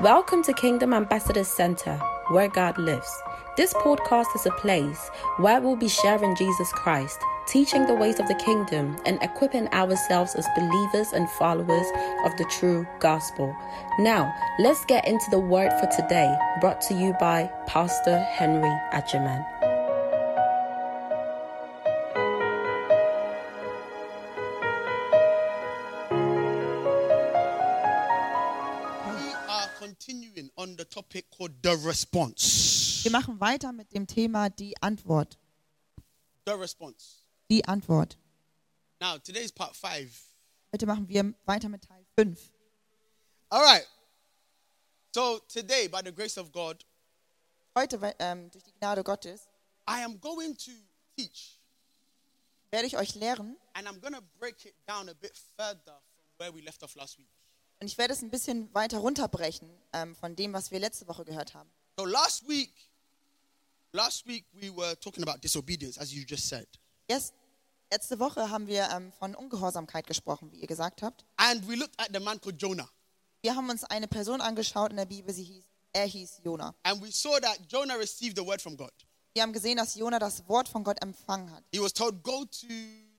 Welcome to Kingdom Ambassadors Center, where God lives. This podcast is a place where we'll be sharing Jesus Christ, teaching the ways of the kingdom, and equipping ourselves as believers and followers of the true gospel. Now, let's get into the word for today, brought to you by Pastor Henry Achaman. The response. Wir machen weiter mit dem Thema die Antwort. The response. Die Antwort. Now, today is part five. Heute machen wir weiter mit Teil 5. All right. So, today, by the grace of God, Heute, ähm, durch die Gnade Gottes, I am going to teach werde ich euch lehren and I'm going to break it down a bit further from where we left off last week. Und ich werde es ein bisschen weiter runterbrechen ähm, von dem, was wir letzte Woche gehört haben. So, last week, last week we were talking about disobedience, as you just said. Erst letzte Woche haben wir ähm, von Ungehorsamkeit gesprochen, wie ihr gesagt habt. And we looked at the man called Jonah. Wir haben uns eine Person angeschaut in der Bibel, sie hieß, er hieß Jona. And we saw that Jonah received the word from God. Wir haben gesehen, dass Jona das Wort von Gott empfangen hat. He was told, Go to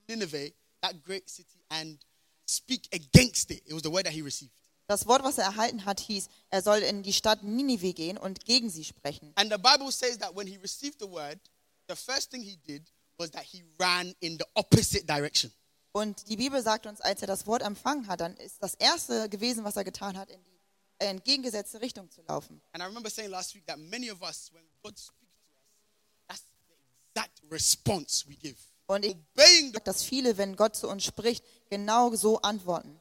Nineveh, that great city, and speak against it. It was the word that he received. Das Wort, was er erhalten hat, hieß, er soll in die Stadt Ninive gehen und gegen sie sprechen. And the Bible says that when he received the word, the first thing he did was that he ran in the opposite direction. Und die Bibel sagt uns, als er das Wort empfangen hat, dann ist das Erste gewesen, was er getan hat, in die entgegengesetzte Richtung zu laufen. And I remember saying last week that many of us, when God speaks to us, that's the exact response we give. Und ich sage, dass viele, wenn Gott zu uns spricht, genau so antworten.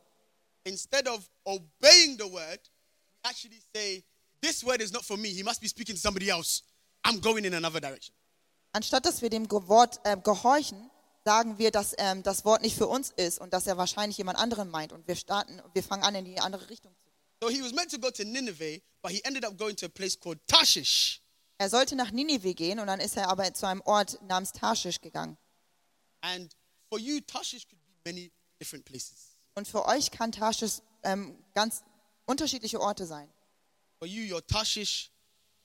Instead of obeying the word, we actually say, This word is not for me. He must be speaking to somebody else. I'm going in another direction. Anstatt dass wir dem Wort äh, gehorchen, sagen wir, dass ähm, das Wort nicht für uns ist und dass er wahrscheinlich jemand anderen meint. Und wir starten, wir fangen an, in die andere Richtung zu gehen. So he was meant to go to Nineveh, but he ended up going to a place called Tarshish. Er sollte nach Ninive gehen und dann ist er aber zu einem Ort namens Tarschisch gegangen. And for you, Tarshish could be many different places. Und für euch kann Tarschisch ähm, ganz unterschiedliche Orte sein. For you, your Tarshish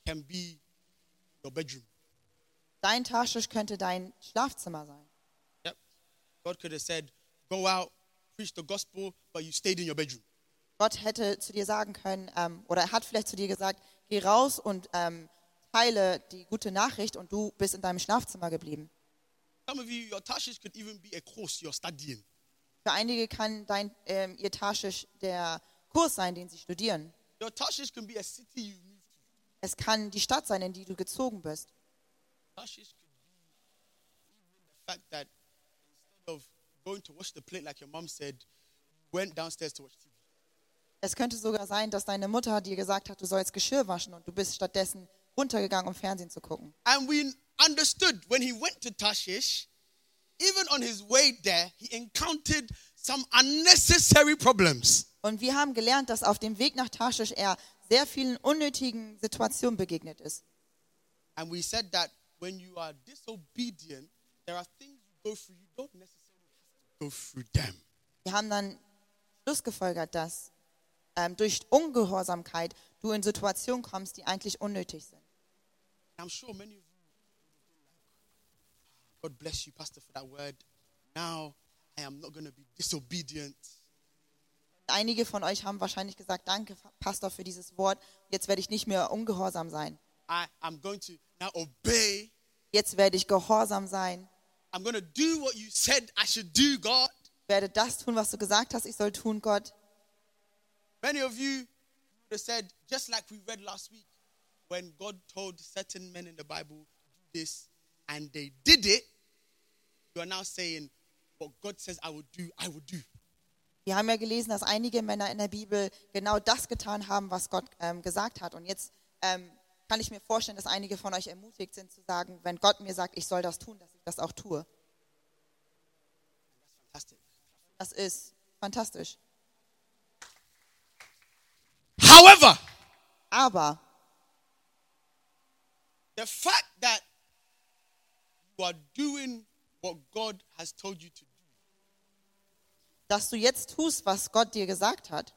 can be your bedroom. Dein Tarschisch könnte dein Schlafzimmer sein. Yep. God could have said, go out, preach the gospel, but you stayed in your bedroom. Gott hätte zu dir sagen können, ähm, oder er hat vielleicht zu dir gesagt, geh raus und ähm, teile die gute Nachricht und du bist in deinem Schlafzimmer geblieben. Some of you, your Tarshish could even be a course you're studying. Für einige kann dein, ähm, ihr Tarschisch der Kurs sein, den sie studieren. Your Tarshish can be a city you moved to. Es kann die Stadt sein, in die du gezogen bist. Tarshish could be the fact that instead of going to wash the plate like your mom said, you went downstairs to watch TV. Es könnte sogar sein, dass deine Mutter dir gesagt hat, du sollst Geschirr waschen und du bist stattdessen runtergegangen, um Fernsehen zu gucken. And we understood when he went to Tarshish, even on his way there, he encountered some unnecessary problems. Und wir haben gelernt, dass auf dem Weg nach Tarschisch er sehr vielen unnötigen Situationen begegnet ist. And we said that when you are disobedient, there are things you go through, you don't necessarily have to go through them. Wir haben dann schlussgefolgert, dass ähm, durch Ungehorsamkeit du in Situationen kommst, die eigentlich unnötig sind. I'm sure many of you, God bless you, Pastor, for that word. Now I am not going to be disobedient. Einige von euch haben wahrscheinlich gesagt, danke, Pastor, für dieses Wort. Jetzt werde ich nicht mehr ungehorsam sein. I am going to now obey. Jetzt werde ich gehorsam sein. I'm going to do what you said I should do, God. Werde das tun, was du gesagt hast, ich soll tun, Gott. Many of you would have said, just like we read last week, when God told certain men in the Bible, do this, and they did it, you are now saying, what God says I will do, I will do. Wir haben ja gelesen, dass einige Männer in der Bibel genau das getan haben, was Gott ähm, gesagt hat. Und jetzt ähm, kann ich mir vorstellen, dass einige von euch ermutigt sind zu sagen, wenn Gott mir sagt, ich soll das tun, dass ich das auch tue. Fantastic. Das ist fantastisch. However, Aber the fact that you are doing what God has told you to do dass du jetzt tust, was Gott dir gesagt hat,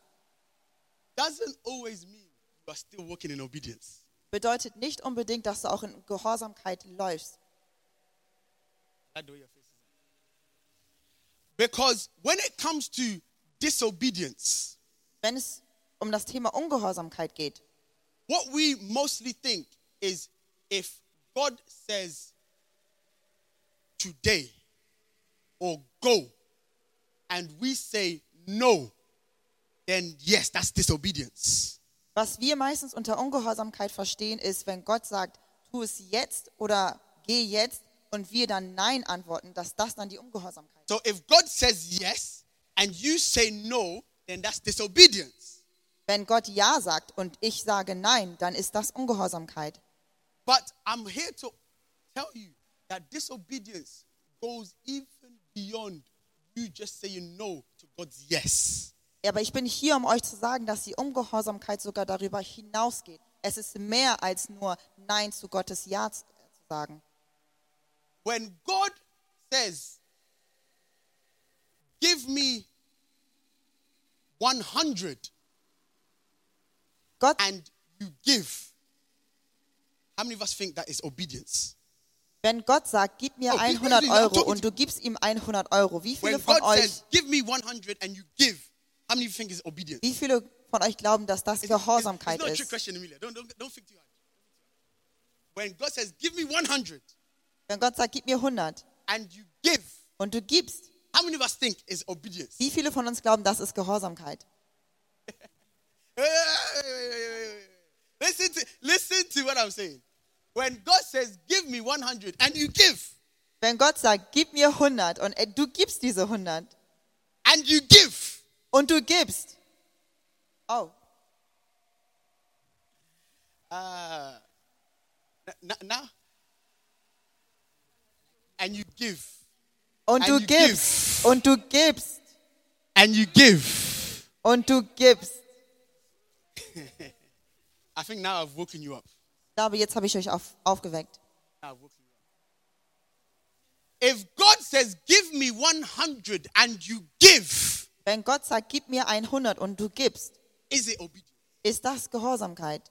doesn't always mean you are still walking in obedience. bedeutet nicht unbedingt, dass du auch in Gehorsamkeit läufst. Like the way your face is. Because when it comes to disobedience, Wenn es um das Thema Ungehorsamkeit geht, what we mostly think is if God says today or go and we say no, then yes, that's disobedience. was wir meistens unter Ungehorsamkeit verstehen, ist, wenn Gott sagt, tu es jetzt oder geh jetzt und wir dann Nein antworten, dass das dann die Ungehorsamkeit ist. So if God says yes and you say no, then that's disobedience. Wenn Gott Ja sagt und ich sage Nein, dann ist das Ungehorsamkeit. But I'm here to tell you that disobedience goes even beyond you just saying no to God's yes. Aber ich bin hier, um euch zu sagen, dass die Ungehorsamkeit sogar darüber hinausgeht. Es ist mehr als nur Nein zu Gottes Ja zu zu sagen. When God says, Give me 100 Gott, and you give, how many of us think that is obedience? Wenn Gott sagt, gib mir Oh, wait, 100 wait, wait, I'm Euro und du gibst ihm 100 Euro, wie viele von euch, says, Give me 100 and you give, how many of you think is obedience? wie viele von euch glauben, dass das Gehorsamkeit ist? question, Emilia. Don't, don't, don't think too hard. When God says, Give me 100 Wenn Gott sagt, gib mir 100 and you give, und du gibst, wie viele von uns glauben, das ist Gehorsamkeit? Listen to, listen to what I'm saying. When God says, Give me 100 and you give, Wenn Gott sagt, gib mir 100 und du gibst diese 100 and you give, und du gibst, oh, uh, now, and you give, und And du you gibst give. und du gibst and you give, und du gibst. I think now I've woken you up. Ich glaube, jetzt habe ich euch auf, aufgeweckt. Up. If God says, Give me 100 and you give, Wenn Gott sagt, gib mir 100 und du gibst, is it obedience? ist das Gehorsamkeit?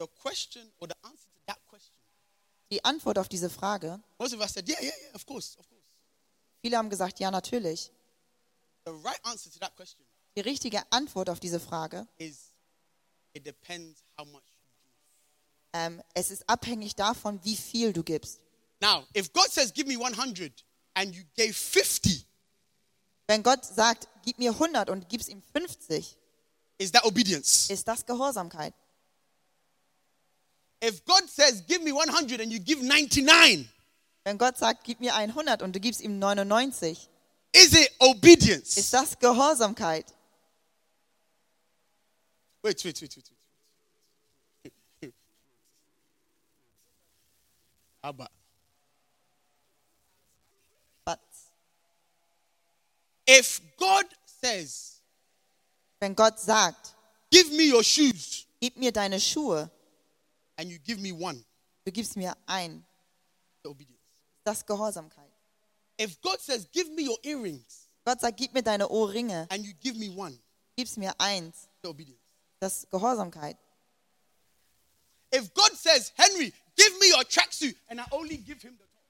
The question or the answer to that question, Die Antwort auf diese Frage, most of us said, Yeah, yeah, yeah, of course, of course. viele haben gesagt, ja, natürlich. The right answer to that question Die richtige Antwort auf diese Frage, is it depends how much. Ähm, es ist abhängig davon, wie viel du gibst. Now, if God says, Give me 100 and you gave 50, Wenn Gott sagt, gib mir 100 und gibst ihm 50, is that obedience? ist das Gehorsamkeit. If God says, Give me 100 and you give 99, Wenn Gott sagt, gib mir 100 und du gibst ihm 99, is it obedience? ist das Gehorsamkeit. Wait, wait, wait, wait, wait. Aber But if God says, wenn Gott sagt, Give me your shoes, gib mir deine Schuhe, and you give me one, du gibst mir ein, obedience. das Gehorsamkeit. If God says, Give me your earrings, Gott sagt, gib mir deine Ohrringe, and you give me one, gibst mir eins, obedience. das Gehorsamkeit. If God says, Henry, give me your tracksuit, and I only give him the top,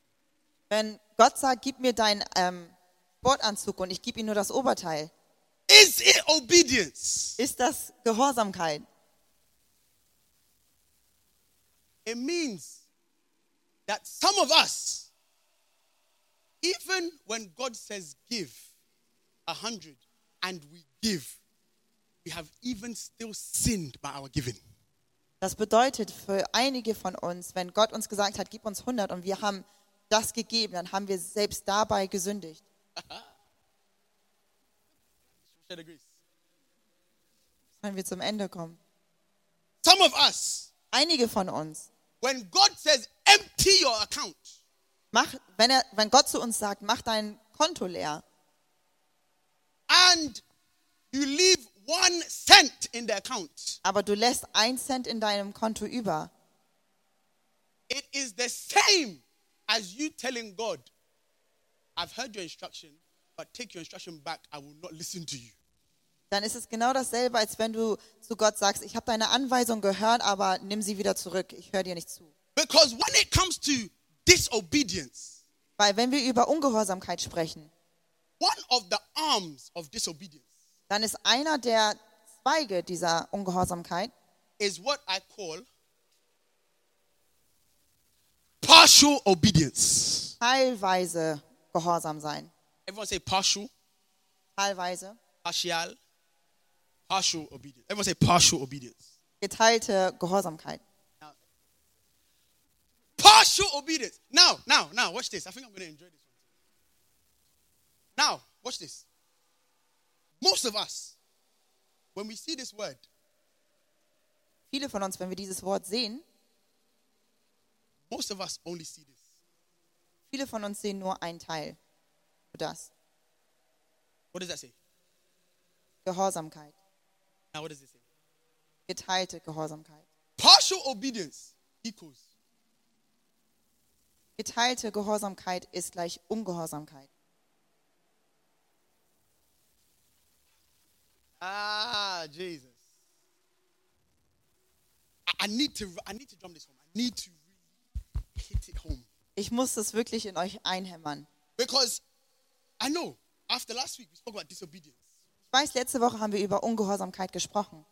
Wenn Gott sagt, gib mir deinen ähm, Sportanzug und ich gebe ihm nur das Oberteil, is it obedience? ist das Gehorsamkeit. It means that some of us, even when God says give a hundred and we give, we have even still sinned by our giving. Das bedeutet für einige von uns, wenn Gott uns gesagt hat, gib uns 100 und wir haben das gegeben, dann haben wir selbst dabei gesündigt. Wenn wir zum Ende kommen. Some of us, Einige von uns, when God says empty your account, mach, wenn, er, wenn Gott zu uns sagt, mach dein Konto leer and you leave one cent in the account, aber du lässt ein Cent in deinem Konto über, it is the same as you telling God, I've heard your instruction, but take your instruction back. I will not listen to you. dann ist es genau dasselbe, als wenn du zu Gott sagst, ich habe deine Anweisung gehört, aber nimm sie wieder zurück. Ich höre dir nicht zu. Because when it comes to disobedience, Weil wenn wir über Ungehorsamkeit sprechen, one of the arms of disobedience dann ist einer der Zweige dieser Ungehorsamkeit is what I call partial obedience. teilweise Gehorsam sein. Everyone say partial, Teilweise. partial, partial obedience. Everyone say partial obedience. Geteilte Gehorsamkeit. Partial obedience. Now, now, now, watch this. I think I'm going to enjoy this one. Now, watch this. Most of us, when we see this word, Viele von uns, wenn wir dieses Wort sehen, most of us only see this. viele von uns sehen nur einen Teil. Das. What does that say? Gehorsamkeit. Now, what does it say? Geteilte Gehorsamkeit. Partial obedience equals Geteilte Gehorsamkeit ist gleich Ungehorsamkeit. Ah, Jesus. I, need to I need to drum this home. I need to really hit it home. Ich muss das wirklich in euch einhämmern. Because I know after last week we spoke about disobedience. Ich weiß, letzte Woche haben wir über Ungehorsamkeit gesprochen.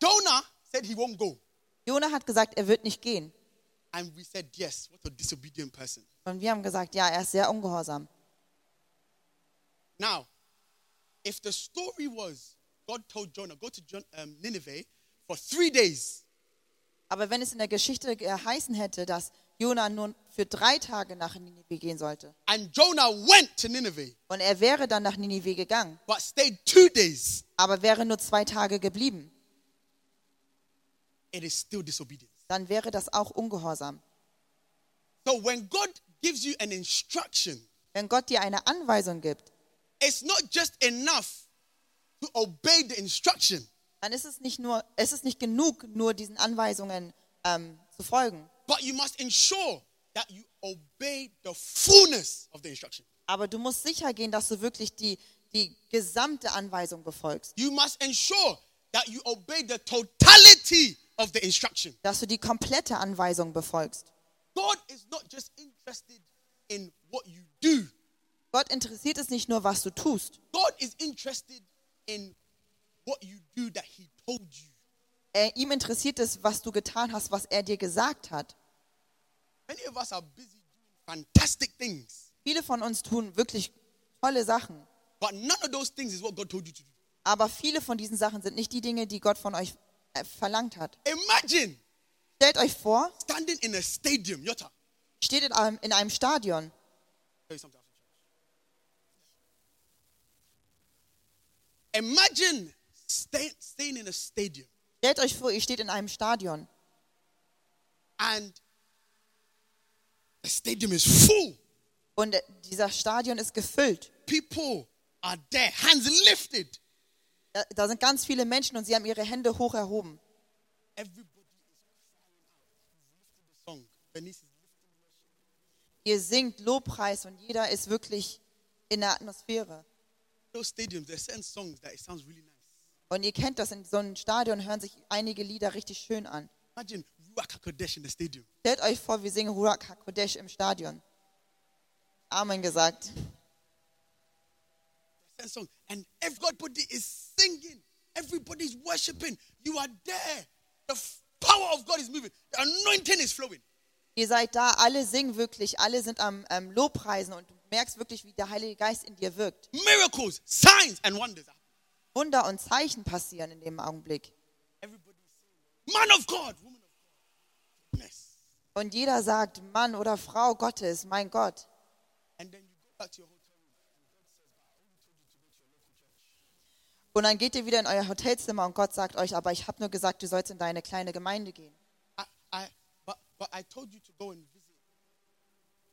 Jonah said he won't go. Jona hat gesagt, er wird nicht gehen. And we said, yes, what a disobedient person. Und wir haben gesagt, ja, er ist sehr ungehorsam. Now, if the story was God told Jonah, go to Nineveh for three days, Aber wenn es in der Geschichte geheißen hätte, dass Jona nur für drei Tage nach Ninive gehen sollte. And Jonah went to Nineveh. Und er wäre dann nach Ninive gegangen, but stayed two days, aber wäre nur zwei Tage geblieben, it is still disobedience. dann wäre das auch Ungehorsam. So when God gives you an instruction, Wenn Gott dir eine Anweisung gibt, it's not just enough to obey the instruction, dann ist es nicht nur, es ist nicht genug, nur diesen Anweisungen ähm, zu folgen. but you must ensure that you obey the fullness of the instruction. Aber du musst sicher gehen, dass du wirklich die, die gesamte Anweisung befolgst. You must ensure that you obey the totality of the instruction. Dass du die komplette Anweisung befolgst. God is not just interested in what you do, Gott interessiert es nicht nur, was du tust. God is interested in what you do that He told you. Er, ihm interessiert es, was du getan hast, was er dir gesagt hat. Many of us are busy doing fantastic things, Viele von uns tun wirklich tolle Sachen. but none of those things is what God told you to do. Aber viele von diesen Sachen sind nicht die Dinge, die Gott von euch äh, verlangt hat. Imagine Stellt euch vor, standing in a stadium, Yotta. steht in einem, in einem Stadion Tell you something after church. Imagine stay, staying in a stadium Stellt euch vor, ihr steht in einem Stadion and the stadium is full. und dieser Stadion ist gefüllt. People are there, hands lifted. Da, da sind ganz viele Menschen und sie haben ihre Hände hoch erhoben. Ihr singt Lobpreis und jeder ist wirklich in der Atmosphäre. Those stadiums. There's certain songs that it sounds really nice. Und ihr kennt das, in so einem Stadion hören sich einige Lieder richtig schön an. Imagine Ruach Hakodesh in the stadium. Stellt euch vor, wir singen Ruach HaKodesh im Stadion. Amen gesagt. Certain song, and everybody is singing. Everybody's worshiping. You are there. The power of God is moving. The anointing is flowing. Ihr seid da, alle singen wirklich, alle sind am ähm, Lobpreisen und du merkst wirklich, wie der Heilige Geist in dir wirkt. Miracles, signs, and wonders. Wunder und Zeichen passieren in dem Augenblick. Man of God, woman of God. Yes. Und jeder sagt, Mann oder Frau Gottes, mein Gott. And then you go back to your hotel room. Und dann geht ihr wieder in euer Hotelzimmer und Gott sagt euch, aber ich habe nur gesagt, du sollst in deine kleine Gemeinde gehen. I, I, but, I told you to go and visit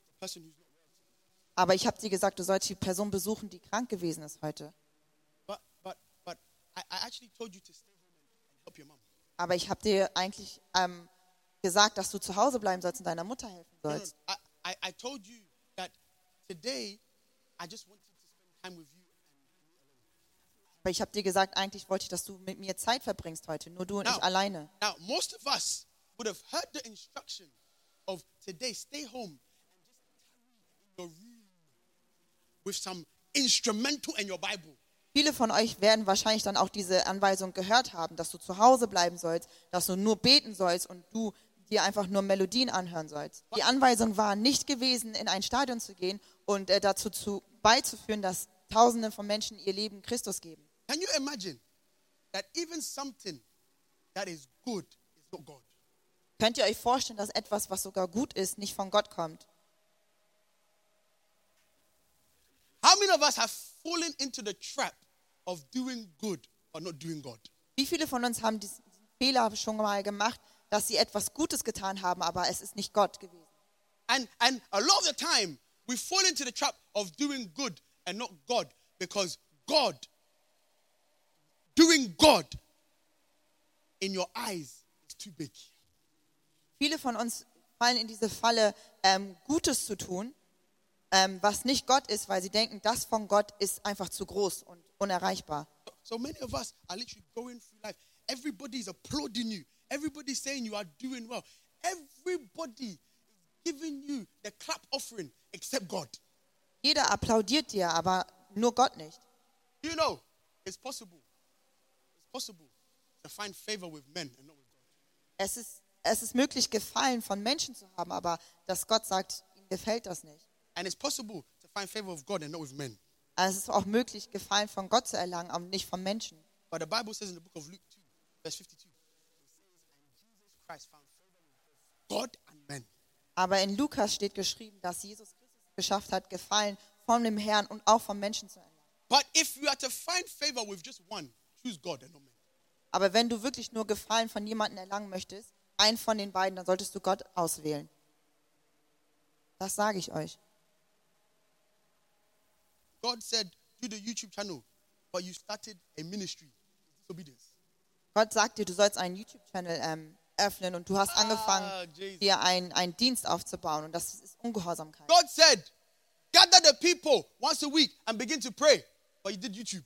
the person who's not well. Aber ich habe dir gesagt, du sollst die Person besuchen, die krank gewesen ist heute. But, but, but I, I actually told you to stay home and, help your mom. Aber ich habe dir eigentlich ähm, gesagt, dass du zu Hause bleiben sollst und deiner Mutter helfen No, no, sollst. I, I, told you that today I just wanted to spend time with you. Aber ich habe dir gesagt, eigentlich wollte ich, dass du mit mir Zeit verbringst heute, nur du und Now- ich alleine. Now, most of us would have heard the instruction of today, stay home and just your room with some instrumental in your Bible. Viele von euch werden wahrscheinlich dann auch diese Anweisung gehört haben, dass du zu Hause bleiben sollst, dass du nur beten sollst und du dir einfach nur Melodien anhören sollst. Die Anweisung war nicht gewesen, in ein Stadion zu gehen und äh, dazu zu, beizuführen, dass Tausende von Menschen ihr Leben Christus geben. Can you imagine that even something that is good is not God? Könnt ihr euch vorstellen, dass etwas, was sogar gut ist, nicht von Gott kommt? How many of us have fallen into the trap of doing good but not doing God? Wie viele von uns haben diesen Fehler schon mal gemacht, dass sie etwas Gutes getan haben, aber es ist nicht Gott gewesen? And and a lot of the time we fall into the trap of doing good and not God because God doing God in your eyes is too big. Viele von uns fallen in diese Falle, ähm, Gutes zu tun, ähm, was nicht Gott ist, weil sie denken, das von Gott ist einfach zu groß und unerreichbar. So many of us are literally going through life. Everybody is applauding you. Everybody's saying you are doing well. Everybody is giving you the clap offering except God. Jeder applaudiert dir, aber nur Gott nicht. You know, it's possible. It's possible to find favor with men and not with God. Es ist, es ist möglich, Gefallen von Menschen zu haben, aber dass Gott sagt, ihm gefällt das nicht. And it's possible to find favor with God and not with men. Also es ist auch möglich, Gefallen von Gott zu erlangen, aber nicht von Menschen. But the Bible says in the book of Luke 2, verse 52, it says, And Jesus Christ found favor with both God and men. Aber in Lukas steht geschrieben, dass Jesus Christus es geschafft hat, Gefallen von dem Herrn und auch von Menschen zu erlangen. But if you are to find favor with just one, choose God and not men. Aber wenn du wirklich nur Gefallen von jemandem erlangen möchtest, einen von den beiden, dann solltest du Gott auswählen. Das sage ich euch. God said, do the YouTube channel, but you started a ministry. Disobedience. Gott sagt dir, du sollst einen YouTube-Channel ähm, öffnen und du hast Ah, angefangen, Jesus. dir einen, einen Dienst aufzubauen und das ist Ungehorsamkeit. God said, gather the people once a week and begin to pray. But you did YouTube.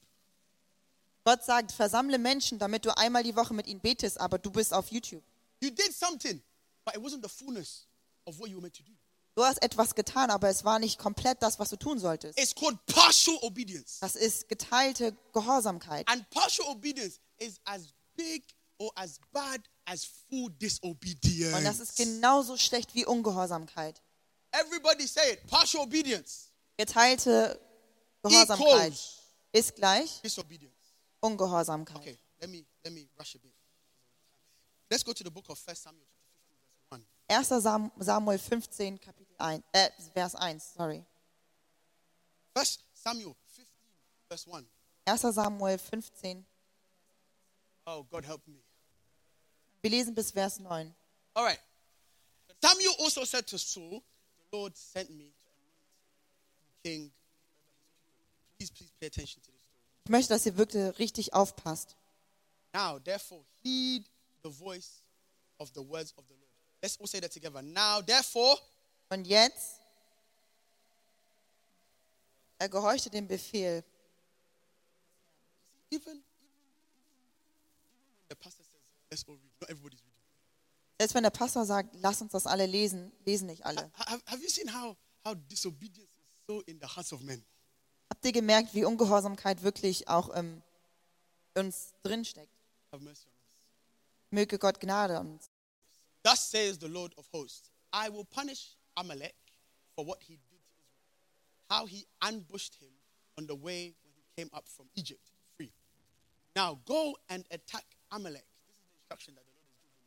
Gott sagt, versammle Menschen, damit du einmal die Woche mit ihnen betest, aber du bist auf YouTube. You did something, but it wasn't the fullness of what you were meant to do. Du hast etwas getan, aber es war nicht komplett das, was du tun solltest. It's called partial obedience. Das ist geteilte Gehorsamkeit. And partial obedience is as big or as bad as full disobedience. Und das ist genauso schlecht wie Ungehorsamkeit. Everybody say it. Partial obedience Geteilte Gehorsamkeit equals ist gleich disobedience. Ungehorsamkeit. Okay, let me let me rush a bit. Let's go to the book of First Samuel chapter 15, verse 1. 1. Sam- Samuel 15, Kapitel 1, äh, Vers 1, sorry. First Samuel 15, verse 1. 1. Samuel 15, Oh, God help me. wir lesen bis Vers 9. All right. Samuel also said to Saul, The Lord sent me to king. Please, please pay attention to this story. Ich möchte, dass ihr wirklich richtig aufpasst. Now, therefore, heed the voice of the words of the Lord. Let's all say that together. Now, therefore, Und jetzt, er gehorchte dem Befehl. even the pastor says, let's all read. Not everybody's reading. Selbst wenn der Pastor sagt, lass uns das alle lesen, lesen nicht alle. Ha- Have, have you seen how, how disobedience is so in the hearts of men? Habt ihr gemerkt, wie Ungehorsamkeit wirklich auch ähm, uns drinsteckt? Have mercy. Möge Gott Gnade an uns. Thus says the Lord of hosts I will punish Amalek for what he did to Israel, how he ambushed him on the way when he came up from Egypt free. Now go and attack Amalek. This is the instruction that the Lord has given.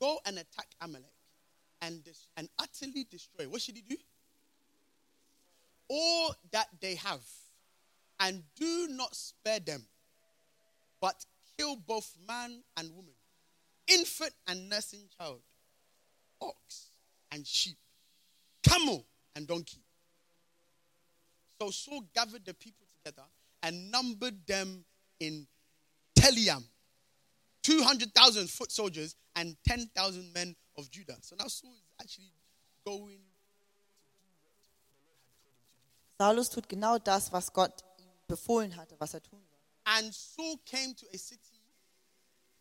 Go and attack Amalek and, dis- and utterly destroy. What should he do? All that they have, and do not spare them, but kill both man and woman, infant and nursing child, ox and sheep, camel and donkey. So Saul gathered the people together and numbered them in Teliam, 200,000 foot soldiers and 10,000 men of Judah. So now Saul is actually going. Saulus tut genau das, was Gott ihm befohlen hatte, was er tun soll. And Saul came to a city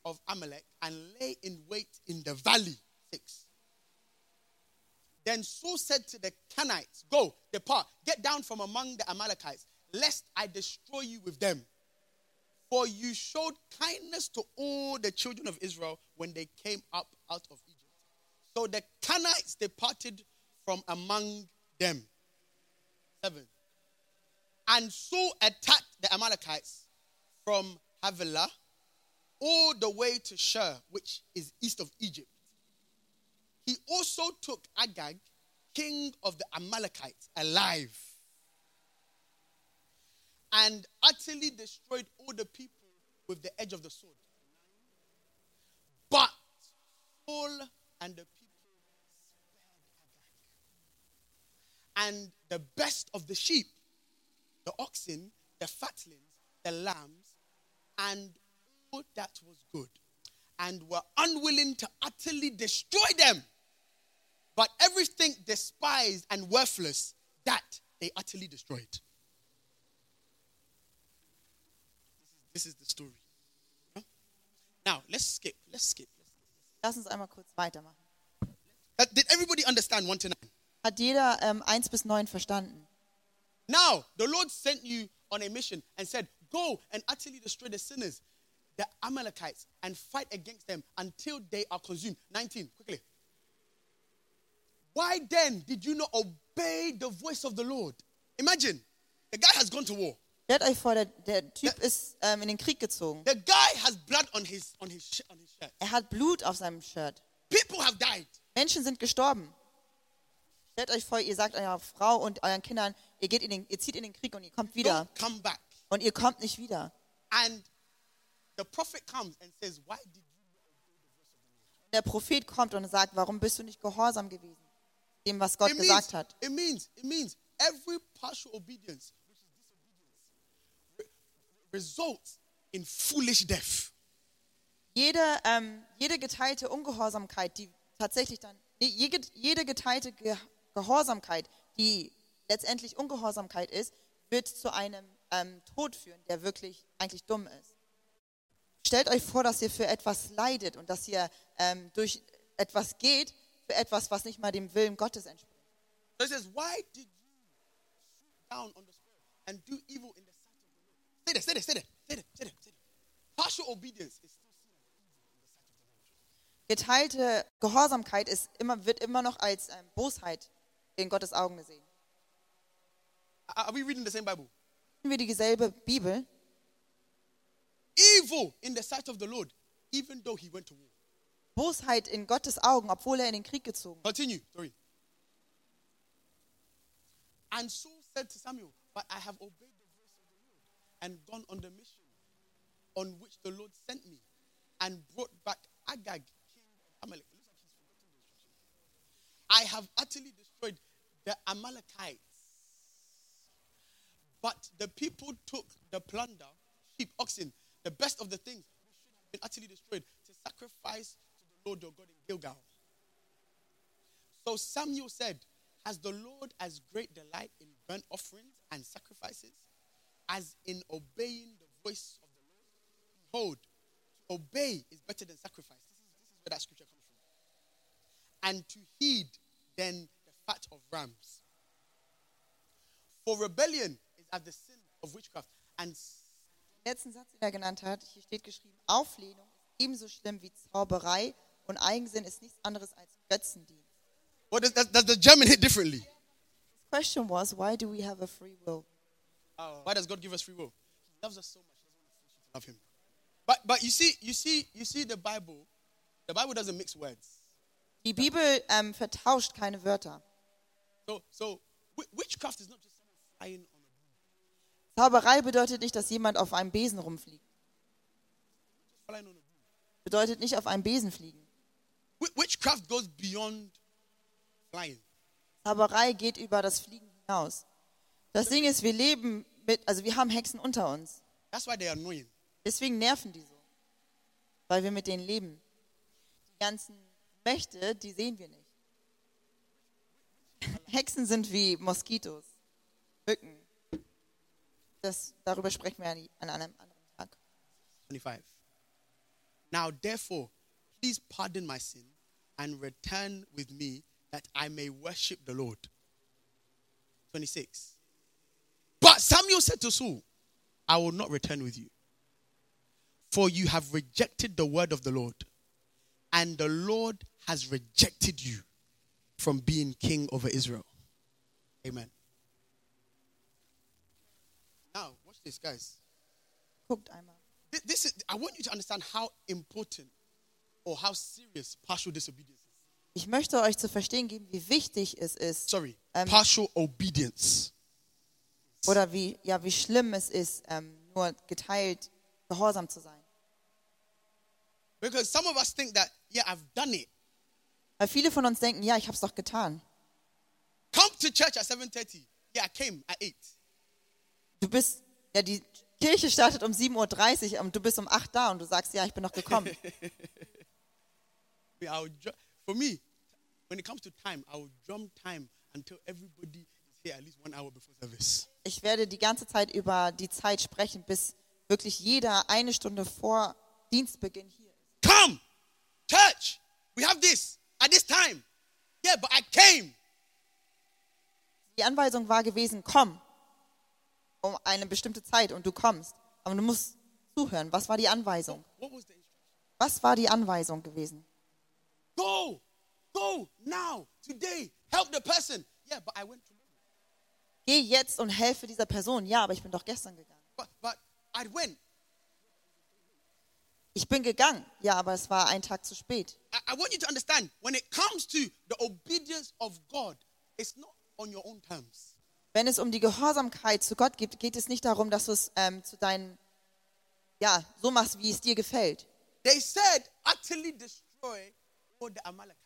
of Amalek and lay in wait in the valley. Six. Then Saul said to the Canaanites, Go, depart, get down from among the Amalekites, lest I destroy you with them. For you showed kindness to all the children of Israel when they came up out of Egypt. So the Canaanites departed from among them. Seven. And Saul attacked the Amalekites from Havilah all the way to Shur, which is east of Egypt. He also took Agag, king of the Amalekites, alive and utterly destroyed all the people with the edge of the sword. But Saul and the people spared Agag. And the best of the sheep, the oxen, the fatlings, the lambs, and that was good, and were unwilling to utterly destroy them. But everything despised and worthless, that they utterly destroyed. This is the story. Now, let's skip. Let's skip. Lass uns einmal kurz weitermachen. Uh, did everybody understand 1 to 9? Hat jeder ähm, 1 bis 9 verstanden? Now, the Lord sent you on a mission and said, Go and utterly destroy the sinners, the Amalekites, and fight against them until they are consumed. 19, quickly. Why then did you not obey the voice of the Lord? Imagine, the guy has gone to war. Stellt euch vor, der, der Typ ist ähm, in den Krieg gezogen. The guy has blood on his on his on his shirt. Er hat Blut auf seinem Shirt. People have died. Menschen sind gestorben. Stellt euch vor, ihr sagt eurer Frau und euren Kindern, ihr, geht in den, ihr zieht in den Krieg und ihr kommt wieder. Don't come back. Und ihr kommt nicht wieder. And Der Prophet kommt und sagt, warum bist du nicht gehorsam gewesen? Dem, was Gott it gesagt means, hat. it means it means every partial obedience, which is disobedience, re- results in foolish death. Jede, ähm, jede geteilte Ungehorsamkeit, die tatsächlich dann, jede, jede geteilte Ge Gehorsamkeit, die letztendlich Ungehorsamkeit ist, wird zu einem ähm, Tod führen, der wirklich eigentlich dumm ist. Stellt euch vor, dass ihr für etwas leidet und dass ihr ähm, durch etwas geht, für etwas, was nicht mal dem Willen Gottes entspricht. So it says, Why did you down on the spoil and do evil in the sight of the Lord? Stay there, stay there, stay there, stay there, stay there, stay there. Partial obedience is still seen as evil in the sight of the Lord. Geteilte Gehorsamkeit ist immer, wird immer noch als ähm, Bosheit in Gottes Augen gesehen. Are we reading the same Bible? Wir dieselbe Bibel? Evil in the sight of the Lord, even though he went to war. Bosheit in Gottes Augen, obwohl er in den Krieg gezogen. Continue. Sorry. And Saul said to Samuel, But I have obeyed the voice of the Lord and gone on the mission on which the Lord sent me and brought back Agag, king of Amalek. It looks like he's forgotten the instructions. I have utterly destroyed the Amalekites. But the people took the plunder, sheep, oxen, the best of the things which should have been utterly destroyed to sacrifice to the Lord your God in Gilgal. So Samuel said, Has the Lord as great delight in burnt offerings and sacrifices as in obeying the voice of the Lord? Behold, to obey is better than sacrifice. This is, this is where that scripture comes from. And to heed than the fat of rams. For rebellion is as the sin of witchcraft, and letzten Satz, den er genannt hat, hier steht geschrieben, Auflehnung ist ebenso schlimm wie Zauberei und Eigensinn ist nichts anderes als Götzendienst. what does, does, does the German hit differently? The question was, why do we have a free will? Why does God give us free will? He loves us so much. He doesn't want to love Him. But but you see you see you see the Bible. The Bible doesn't mix words. Die Bibel ähm, vertauscht keine Wörter. So so wi- witchcraft is not just someone flying on. Zauberei bedeutet nicht, dass jemand auf einem Besen rumfliegt. Bedeutet nicht auf einem Besen fliegen. Wi- Witchcraft goes beyond flying. Zauberei geht über das Fliegen hinaus. Das Ding ist, wir leben mit, also wir haben Hexen unter uns. That's why they are annoying. Deswegen nerven die so. Weil wir mit denen leben. Die ganzen Mächte, die sehen wir nicht. Hexen sind wie Moskitos, Mücken. Das, darüber sprechen wir an einem anderen Tag. 25. Now, therefore, please pardon my sin and return with me that I may worship the Lord. 26. But Samuel said to Saul, I will not return with you, for you have rejected the word of the Lord, and the Lord has rejected you from being king over Israel. Amen. This, guys. Guckt einmal. Thi- This is, I want you to understand how important or how serious partial disobedience is. Ich möchte euch zu verstehen geben, wie wichtig es ist Sorry, Ähm. partial obedience. oder wie, ja, wie schlimm es ist, ähm, nur geteilt gehorsam zu sein. Because some of us think that, yeah, I've done it. Weil viele von uns denken, ja, ich habe es doch getan. Come to church at 7.30. Yeah, I came at 8. Du bist, ja, die Kirche startet um 7.30 Uhr und du bist um 8 da und du sagst, ja, ich bin noch gekommen. For me, when it comes to time, I will drum time until everybody is here at least one hour before service. Ich werde die ganze Zeit über die Zeit sprechen, bis wirklich jeder eine Stunde vor Dienstbeginn hier ist. Come, church, we have this at this time. Yeah, but I came. Die Anweisung war gewesen, komm um eine bestimmte Zeit und du kommst. Aber du musst zuhören. Was war die Anweisung? Was war die Anweisung gewesen? Go, go now, today, help the person. Yeah, but I went to Geh jetzt und helfe dieser Person. Ja, aber ich bin doch gestern gegangen. but but I went. Ich bin gegangen. Ja, aber es war ein Tag zu spät. I, I want you to understand when it comes to the obedience of God, it's not on your own terms. Wenn es um die Gehorsamkeit zu Gott geht, geht es nicht darum, dass du es ähm, zu deinen, ja, so machst, wie es dir gefällt. They said, utterly destroy all the Amalekites.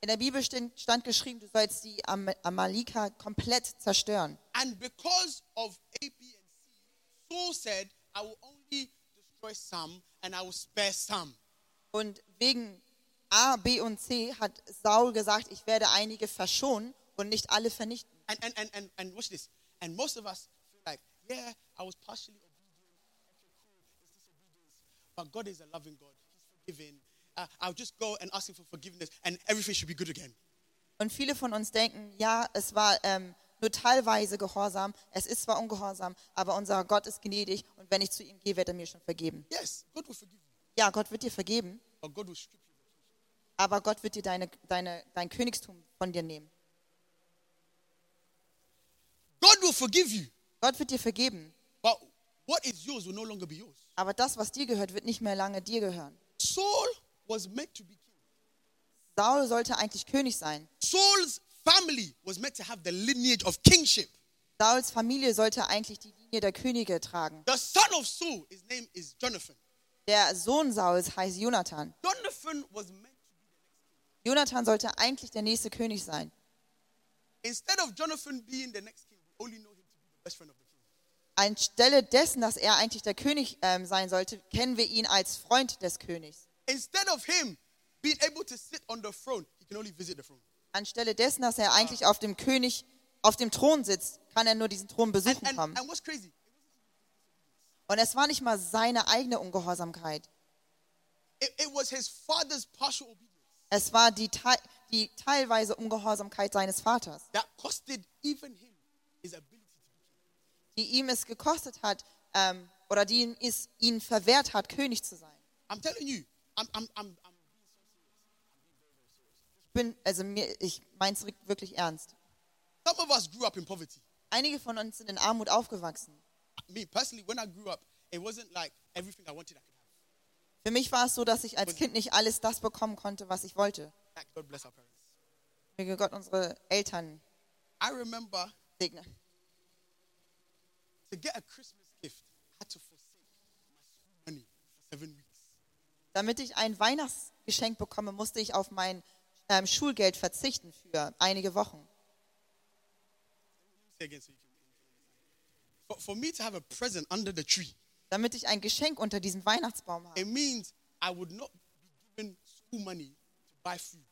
In der Bibel stand, stand geschrieben, du sollst die Am Amalika komplett zerstören. And because of A, B, and C, Saul said, I will only destroy some and I will spare some. Und wegen A, B und C hat Saul gesagt, ich werde einige verschonen und nicht alle vernichten. And, and, and, and, and watch this. And most of us feel like, yeah, I was partially. But God is a loving God. He's forgiving. Uh, I'll just go and ask Him for forgiveness and everything should be good again. Und viele von uns denken, ja, es war ähm, nur teilweise Gehorsam, es ist zwar ungehorsam, aber unser Gott ist gnädig und wenn ich zu ihm gehe, wird er mir schon vergeben. Yes, God will forgive you. Ja, Gott wird dir vergeben, But God will strip you. aber Gott wird dir deine, deine, dein Königstum von dir nehmen. God will forgive you. Gott wird dir vergeben, But what is yours will no longer be yours. aber das, was dir gehört, wird nicht mehr lange dir gehören. Saul was meant to be king. Saul sollte eigentlich König sein. Saul's family was meant to have the lineage of kingship. Sauls Familie sollte eigentlich die Linie der Könige tragen. The son of Saul, his name is Jonathan. Der Sohn Sauls heißt Jonathan. Jonathan was meant Jonathan sollte eigentlich der nächste König sein. instead of Jonathan being the next king, Anstelle dessen, dass er eigentlich der König ähm, sein sollte, kennen wir ihn als Freund des Königs. Instead of him being able to sit on the throne, he can only visit the throne. Anstelle dessen, dass er eigentlich auf dem König, auf dem Thron sitzt, kann er nur diesen Thron And, besuchen and, kommen. and what's crazy? Und es war nicht mal seine eigene Ungehorsamkeit. It, it was his father's partial obedience Es war die, die teilweise Ungehorsamkeit seines Vaters, that costed even him die ihm es gekostet hat ähm, oder die ihm es ihn verwehrt hat, König zu sein. I'm telling you, I'm, I'm, I'm, I'm Ich bin, also mir, ich meine es wirklich ernst. Some of us grew up in poverty. Einige von uns sind in Armut aufgewachsen. Me personally, when I grew up, it wasn't like everything I wanted I could have. Für mich war es so, dass ich als Kind nicht alles das bekommen konnte, was ich wollte. Like God bless our parents. Möge Gott unsere Eltern I remember segnen. to get a Christmas gift, I had to forsake my school money for seven weeks. Damit ich ein Weihnachtsgeschenk bekomme, musste ich auf mein ähm, Schulgeld verzichten für einige Wochen. For, for me to have a present under the tree, Damit ich ein Geschenk unter diesem Weihnachtsbaum habe. it means I would not be given school money to buy food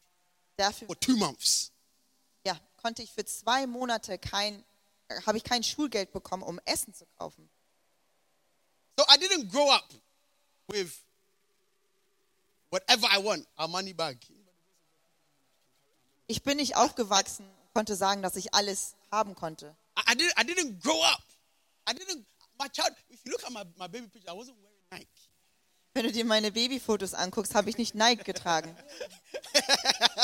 Dafür for two months. Konnte ich für zwei Monate kein, äh, habe ich kein Schulgeld bekommen, um Essen zu kaufen. So I didn't grow up with whatever I want, our money bag. Ich bin nicht aufgewachsen und konnte sagen, dass ich alles haben konnte. I, I, didn't, I didn't grow up. I didn't, my child, if you look at my, my baby picture, I wasn't wearing Nike. Wenn du dir meine Babyfotos anguckst, habe ich nicht Nike getragen.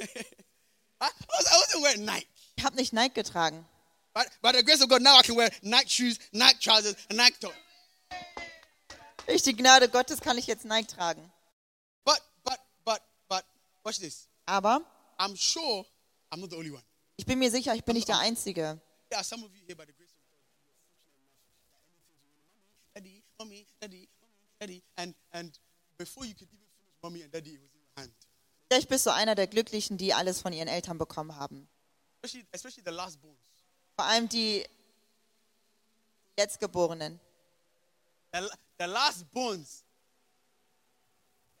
I, I, was, I wasn't wearing Nike. Ich habe nicht Nike getragen. But by the grace of God, now I can wear Nike shoes, Nike trousers, and Nike top. Durch die Gnade Gottes kann ich jetzt Nike tragen. But, but, but, but, watch this. Aber I'm sure I'm not the only one. ich bin mir sicher, ich bin nicht der Einzige. Are some of you here by the grace of God. Daddy, mommy, daddy, daddy. And, and before you could even finish mommy and daddy, it was in your hand. Vielleicht bist du einer der Glücklichen, die alles von ihren Eltern bekommen haben. Especially, especially the last borns. Vor allem die Letztgeborenen. The, the last bones.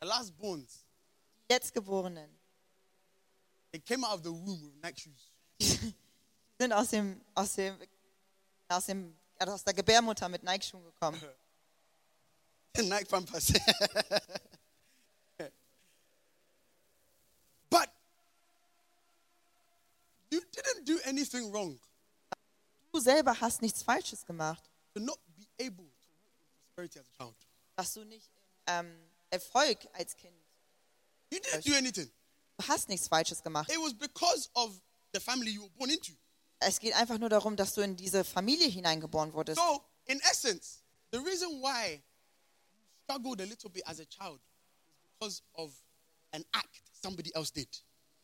The last bones. Die Letztgeborenen They came out of the womb with Nike shoes. sind aus dem, aus dem, aus dem, aus der Gebärmutter mit Nike-Schuhen gekommen. Nike Pampers. but you didn't do anything wrong Du selber hast nichts Falsches gemacht, to not be able to prosperity as a child. dass du nicht ähm, Erfolg als Kind. You didn't do anything. Du hast nichts Falsches gemacht. It was because of the family you were born into. Es geht einfach nur darum, dass du in diese Familie hineingeboren wurdest. So, in essence, the reason why you struggled a little bit as a child was because of an act somebody else did.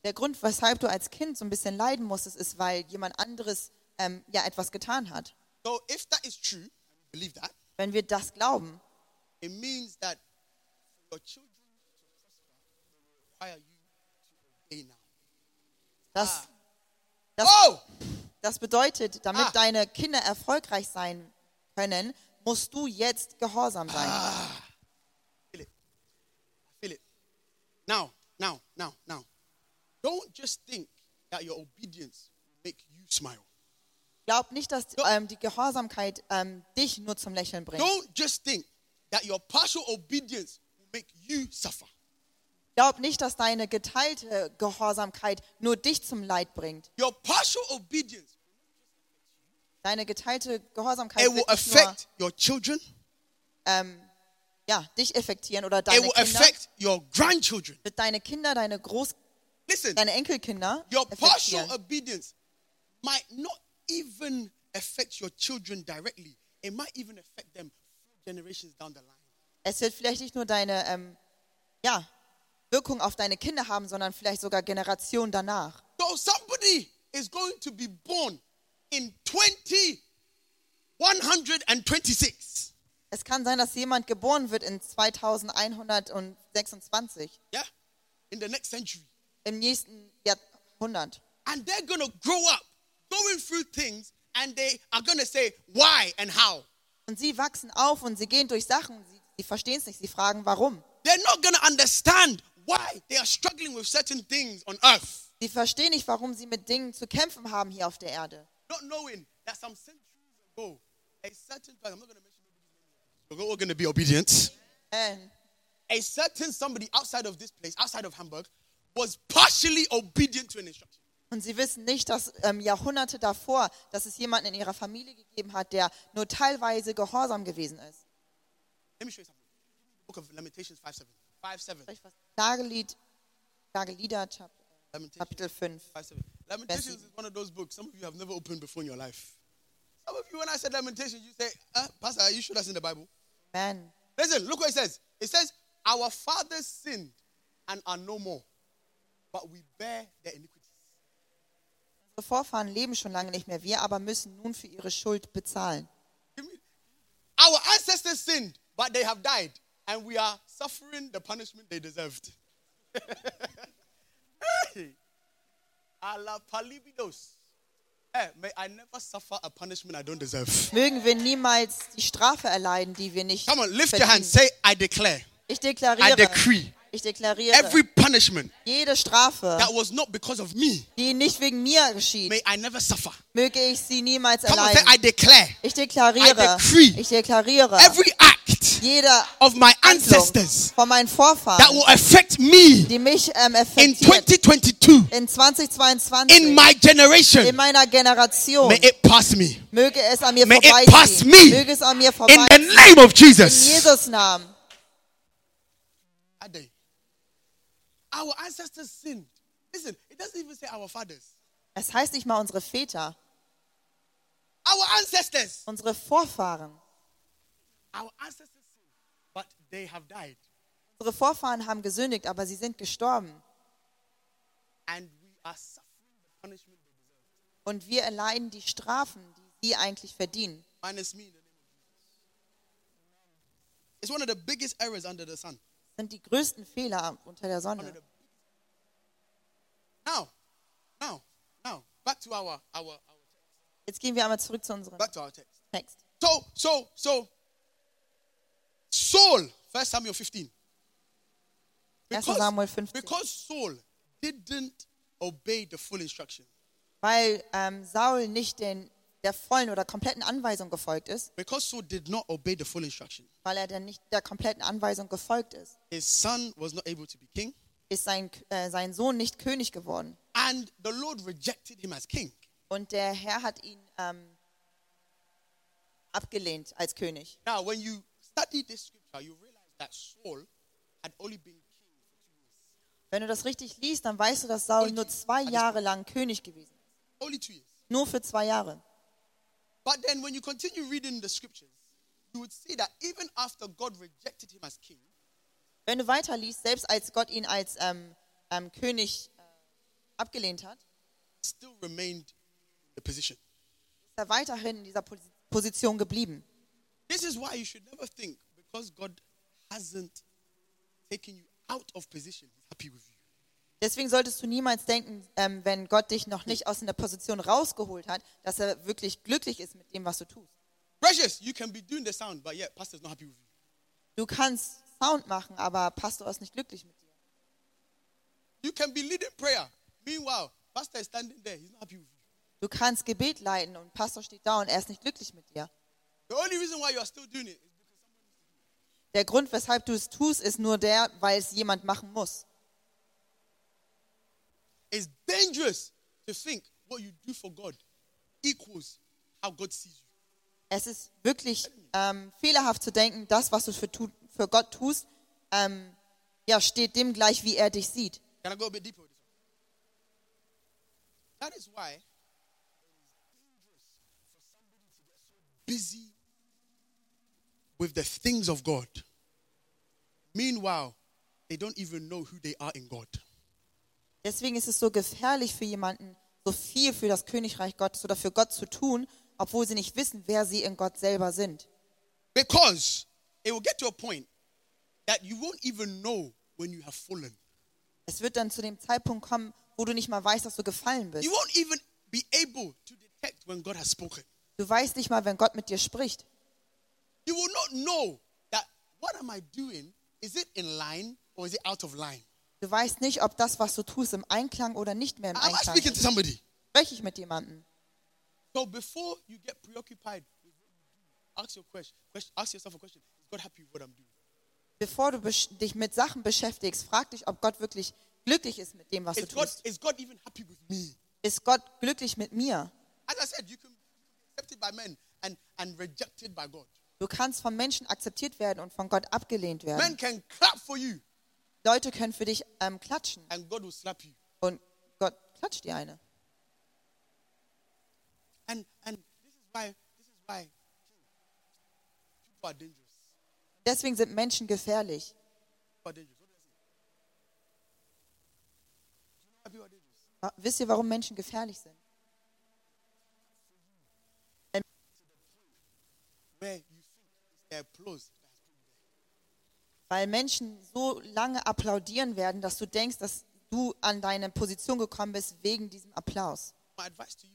Der Grund, weshalb du als Kind so ein bisschen leiden musstest, ist, weil jemand anderes ähm, ja etwas getan hat. So, if that is true, believe that, Wenn wir das glauben, it means that your children require you to obey now. das, das, Oh! das bedeutet, damit Ah. deine Kinder erfolgreich sein können, musst du jetzt gehorsam sein. I feel it. Now, now, now, now. Don't just think that your obedience will make you smile. Glaub nicht, dass ähm, die Gehorsamkeit ähm, dich nur zum Lächeln bringt. Don't just think that your partial obedience will make you suffer. Glaub nicht, dass deine geteilte Gehorsamkeit nur dich zum Leid bringt. Your partial obedience, Deine geteilte Gehorsamkeit it will wird nicht nur affect your children, ähm, ja, dich effektieren oder it deine will Kinder, affect your grandchildren. wird deine Kinder, deine Groß, Listen, deine Enkelkinder your partial obedience might not even affect your children directly. It might even affect them generations down the line. Es wird vielleicht nicht nur deine ähm, ja, Wirkung auf deine Kinder haben, sondern vielleicht sogar Generationen danach. So somebody is going to be born in 20, 126. Es kann sein, dass jemand geboren wird in 2126, Yeah? In the next century. Im nächsten Jahrhundert. And they're going to grow up going through things and they are going to say why and how. Und sie wachsen auf und sie gehen durch Sachen, sie, sie verstehen es nicht, sie fragen, warum. They're not going to understand why they are struggling with certain things on earth. Sie verstehen nicht, warum sie mit Dingen zu kämpfen haben hier auf der Erde. Not knowing that some centuries ago, a certain I'm not going to mention we're all going to be obedient. Ähm, A certain somebody outside of this place, outside of Hamburg, was partially obedient to an instruction. Und sie wissen nicht, dass ähm, Jahrhunderte davor, dass es jemanden in ihrer Familie gegeben hat, der nur teilweise gehorsam gewesen ist. Let me show you something. Book of Lamentations 5 7. 5 7. Soll ich was? Klagelied, Klagelieder, Kapitel 5. 5 7. Lamentations is one of those books some of you have never opened before in your life. Some of you, when I said Lamentations, you say, uh, Pastor, are you sure that's in the Bible? Amen. Listen, look what it says. It says, Our fathers sinned and are no more, but we bear their iniquities. Unsere Vorfahren leben schon lange nicht mehr, wir aber müssen nun für ihre Schuld bezahlen. Our ancestors sinned, but they have died, and we are suffering the punishment they deserved. hey, Allah palibidos. Hey, may I never suffer a punishment I don't deserve. Mögen wir niemals die Strafe erleiden, die wir nicht Come on, lift your verdienen. hand. Say, I declare, Ich I deklariere, decree, ich deklariere, every punishment jede Strafe, that was not because of me, die nicht wegen mir geschieht, may I never suffer. möge ich sie niemals Come on, erleiden. I declare Ich I deklariere, decree ich deklariere, every act jede of my ancestors von meinen that Vorfahren, will affect me die mich ähm, in effektiert 2022 in in 2022 my generation, in meiner Generation, may it pass me. möge es an mir May it pass vorbeiziehen. me. Möge es an mir In the vorbeiziehen. name of In Jesus. Jesus Namen. Ade. Our ancestors sinned. Listen, it doesn't even say our fathers. Es heißt nicht mal unsere Väter, Our ancestors. unsere Vorfahren. Our ancestors sinned, but they have died. Unsere Vorfahren haben gesündigt, aber sie sind gestorben. And we are suffering the punishment they deserve. Und wir erleiden die Strafen, die sie eigentlich verdienen. Minus me in the name of Jesus. It's one of the biggest errors under the sun. Sind die größten Fehler unter der Sonne. Now, now, now, back to our our, our Jetzt gehen wir einmal zurück zu unserem back to our text. Text. So, so, so Saul, First Samuel 15. 1. Because, Samuel 15. because Saul didn't obey the full instruction, Weil ähm, Saul nicht den, der vollen oder kompletten Anweisung gefolgt ist, because Saul did not obey the full instruction, weil er dann nicht der kompletten Anweisung gefolgt ist, his son was not able to be king, ist sein, äh, sein Sohn nicht König geworden. and the Lord rejected him as king. Und der Herr hat ihn ähm, abgelehnt als König. Now, when you study this scripture, you realize that Saul had only been king Wenn du das richtig liest, dann weißt du, dass Saul nur zwei Jahre lang König gewesen ist. only two years. Nur für zwei Jahre. But then, when you continue reading the scriptures, you would see that even after God rejected him as king, Wenn du selbst als Gott ihn als ähm, ähm, König äh, abgelehnt hat, he still remained in the position. ist er weiterhin in dieser Posi- Position geblieben. This is why you should never think because God hasn't taken you out of position, He's happy with you. Deswegen solltest du niemals denken, ähm, wenn Gott dich noch nicht aus einer Position rausgeholt hat, dass er wirklich glücklich ist mit dem, was du tust. Precious, you can be doing the sound, but yet pastor's not happy with you. Du kannst Sound machen, aber Pastor ist nicht glücklich mit dir. You can be leading prayer. Meanwhile, pastor is standing there, he's not happy with you. Du kannst Gebet leiten und Pastor steht da und er ist nicht glücklich mit dir. The only reason why you are still doing it is Der Grund, weshalb du es tust, ist nur der, weil es jemand machen muss. It's dangerous to think what you do for God equals how God sees you. Es ist wirklich ähm, fehlerhaft zu denken, das, was du für, tu für Gott tust, ähm, ja, steht dem gleich, wie er dich sieht. Can I go a bit deeper with this one? That is why it is dangerous for somebody to get so busy with the things of God. Meanwhile, they don't even know who they are in God. Deswegen ist es so gefährlich für jemanden, so viel für das Königreich Gottes oder für Gott zu tun, obwohl sie nicht wissen, wer sie in Gott selber sind. Because it will get to a point that you won't even know when you have fallen. Es wird dann zu dem Zeitpunkt kommen, wo du nicht mal weißt, dass du gefallen bist. You won't even be able to detect when God has spoken. Du weißt nicht mal, wenn Gott mit dir spricht. You will not know that what am I doing? Is it in line or is it out of line? Du weißt nicht, ob das, was du tust, im Einklang oder nicht mehr im Am Einklang ist. Spreche ich mit jemandem? So before you get preoccupied ask your question, ask yourself a question. Is God happy with what I'm doing? Bevor du dich mit Sachen beschäftigst, frag dich, ob Gott wirklich glücklich ist mit dem, was du Is God, tust. is God even happy with me? Ist Gott glücklich mit mir? As I said, you can be accepted by men and, and rejected by God. Du kannst von Menschen akzeptiert werden und von Gott abgelehnt werden. Men can clap for you Leute können für dich ähm, klatschen and God will slap you. und Gott klatscht dir eine. And and this is why this is why people are dangerous. Deswegen sind Menschen gefährlich. Wisst ihr, warum Menschen gefährlich sind? Where you think it's their applause that has put you there. Weil Menschen so lange applaudieren werden, dass du denkst, dass du an deine Position gekommen bist wegen diesem Applaus. With.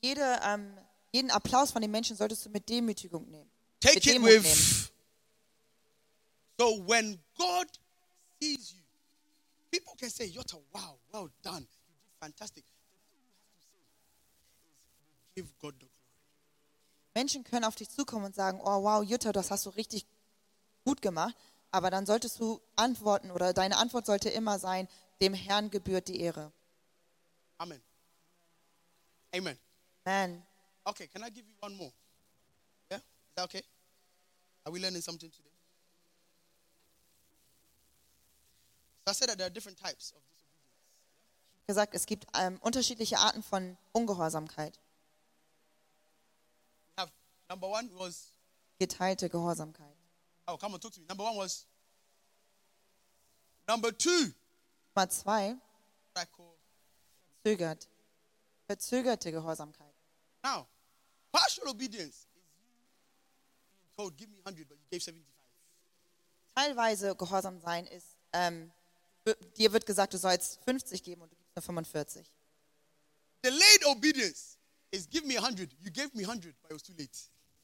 Jede, ähm, jeden Applaus von den Menschen solltest du mit Demütigung nehmen. Take mit it Demut nehmen. with. So when God sees you, people can say, Yotta, wow, well done. You did fantastic. Give God the. Menschen können auf dich zukommen und sagen, oh wow, Jutta, das hast du richtig gut gemacht. Aber dann solltest du antworten oder deine Antwort sollte immer sein, dem Herrn gebührt die Ehre. Amen. Amen. Amen. Okay, can I give you one more? Yeah? Is that okay? Are we learning something today? So I said that there are different types of disobedience. Gesagt, es gibt ähm, unterschiedliche Arten von Ungehorsamkeit. Number one was Geteilte Gehorsamkeit. oh come on talk to me. Number one was number two Nummer zwei, what I call zögert. Verzögerte Gehorsamkeit. now partial obedience is told give me hundred but you gave seventy five. Teilweise Gehorsam sein ist, ähm, dir wird gesagt, du sollst 50 geben und du gibst nur 45. Delayed obedience is give me hundred. You gave me hundred but it was too late.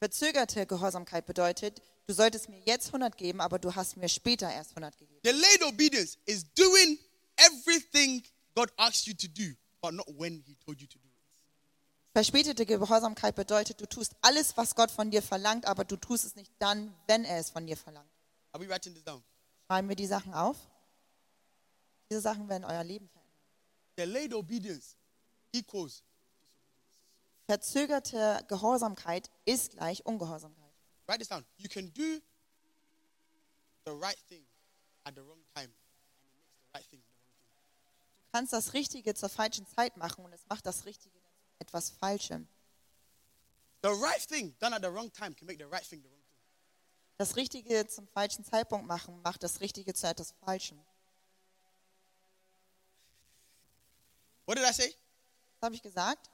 Verzögerte Gehorsamkeit bedeutet, du solltest mir jetzt 100 geben, aber du hast mir später erst 100 gegeben. Delayed obedience is doing everything God asked you to do, but not when He told you to do it. Verspätete Gehorsamkeit bedeutet, du tust alles, was Gott von dir verlangt, aber du tust es nicht dann, wenn er es von dir verlangt. Are we writing this down? Schreiben wir die Sachen auf? Diese Sachen werden euer Leben verändern. Delayed obedience equals Verzögerte Gehorsamkeit ist gleich Ungehorsamkeit. write this down. You can do the right thing at the wrong time, and it makes the right thing the wrong thing. Du kannst das Richtige zur falschen Zeit machen und es macht das Richtige etwas Falschem. The right thing done at the wrong time can make the right thing the wrong thing. Das Richtige zum falschen Zeitpunkt machen macht das Richtige zu etwas Falschem. What did I say? Was habe ich gesagt?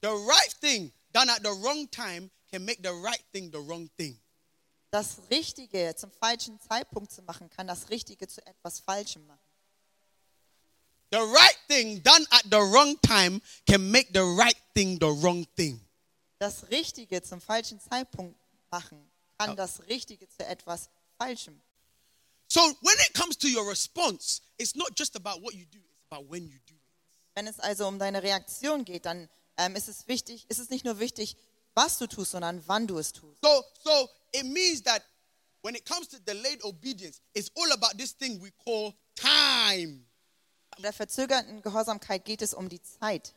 The right thing done at the wrong time can make the right thing the wrong thing. Das Richtige zum falschen Zeitpunkt zu machen, kann das Richtige zu etwas Falschem machen. The right thing done at the wrong time can make the right thing the wrong thing. Das Richtige zum falschen Zeitpunkt machen, kann das Richtige zu etwas Falschem. So when it comes to your response, it's not just about what you do, it's about when you do it. Wenn es also um deine Reaktion geht, dann ähm, ist es wichtig, ist es nicht nur wichtig, was du tust, sondern wann du es tust. So so it means that when it comes to delayed obedience, it's all about this thing we call time. Bei der verzögerten Gehorsamkeit geht es um die Zeit.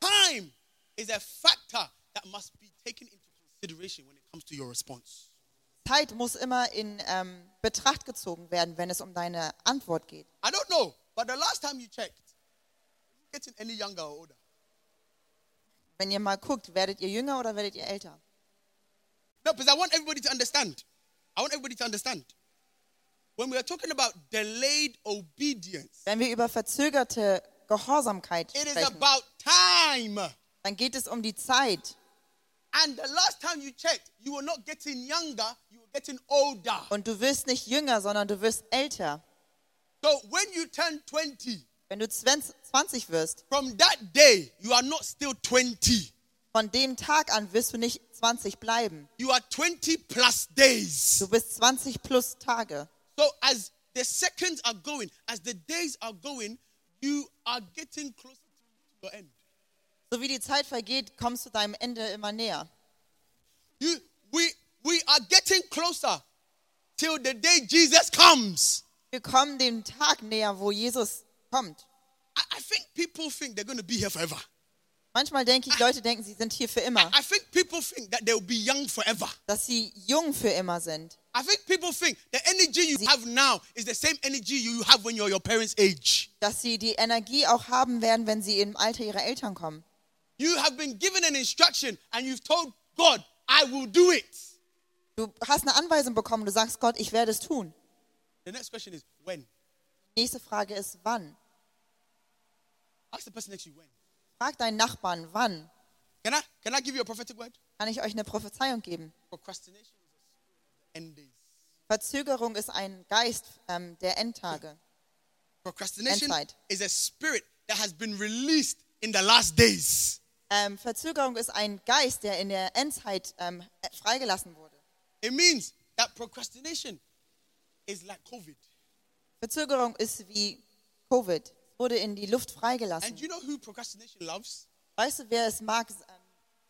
Time is a factor that must be taken into consideration when it comes to your response. Zeit muss immer in ähm, Betracht gezogen werden, wenn es um deine Antwort geht. I don't know, but the last time you checked, getting any younger or older? Wenn ihr mal guckt, werdet ihr jünger oder werdet ihr älter? No, because I want everybody to understand. I want everybody to understand. When we are talking about delayed obedience, Wenn wir über verzögerte Gehorsamkeit it is sprechen, about time. dann geht es um die Zeit. Und du wirst nicht jünger, sondern du wirst älter. So when you turn 20, Wenn du 20 wirst, from that day, you are not still 20. von dem Tag an wirst du nicht 20 bleiben. You are 20 plus days. Du bist 20 plus Tage. So as the seconds are going, as the days are going, you are getting closer to your end. So wie die Zeit vergeht, kommst du deinem Ende immer näher. You, we, we are getting closer till the day Jesus comes. Wir kommen dem Tag näher, wo Jesus kommt. I, I think people think they're going to be here forever. Manchmal denke ich, Leute denken, sie sind hier für immer, I think people think that they'll be young forever. dass sie jung für immer sind. I think people think the energy you have now is the same energy you have when you're your parents' age. Dass sie die Energie auch haben werden, wenn sie im Alter ihrer Eltern kommen. You have been given an instruction and you've told God, I will do it. Du hast eine Anweisung bekommen, du sagst Gott, ich werde es tun. The next question is when? Nächste Frage ist, wann? Ask the person next to you when. Frag deinen Nachbarn, wann? Can I, can I give you a prophetic word? Kann ich euch eine Prophezeiung geben? Procrastination is a end days. Verzögerung ist ein Geist ähm, der Endtage. Procrastination Endzeit. is a spirit that has been released in the last days. Ähm, Verzögerung ist ein Geist, der in der Endzeit ähm, freigelassen wurde. It means that procrastination is like COVID. Verzögerung ist wie Covid, wurde in die Luft freigelassen. And you know who procrastination loves? Weißt du, wer es mag, ähm,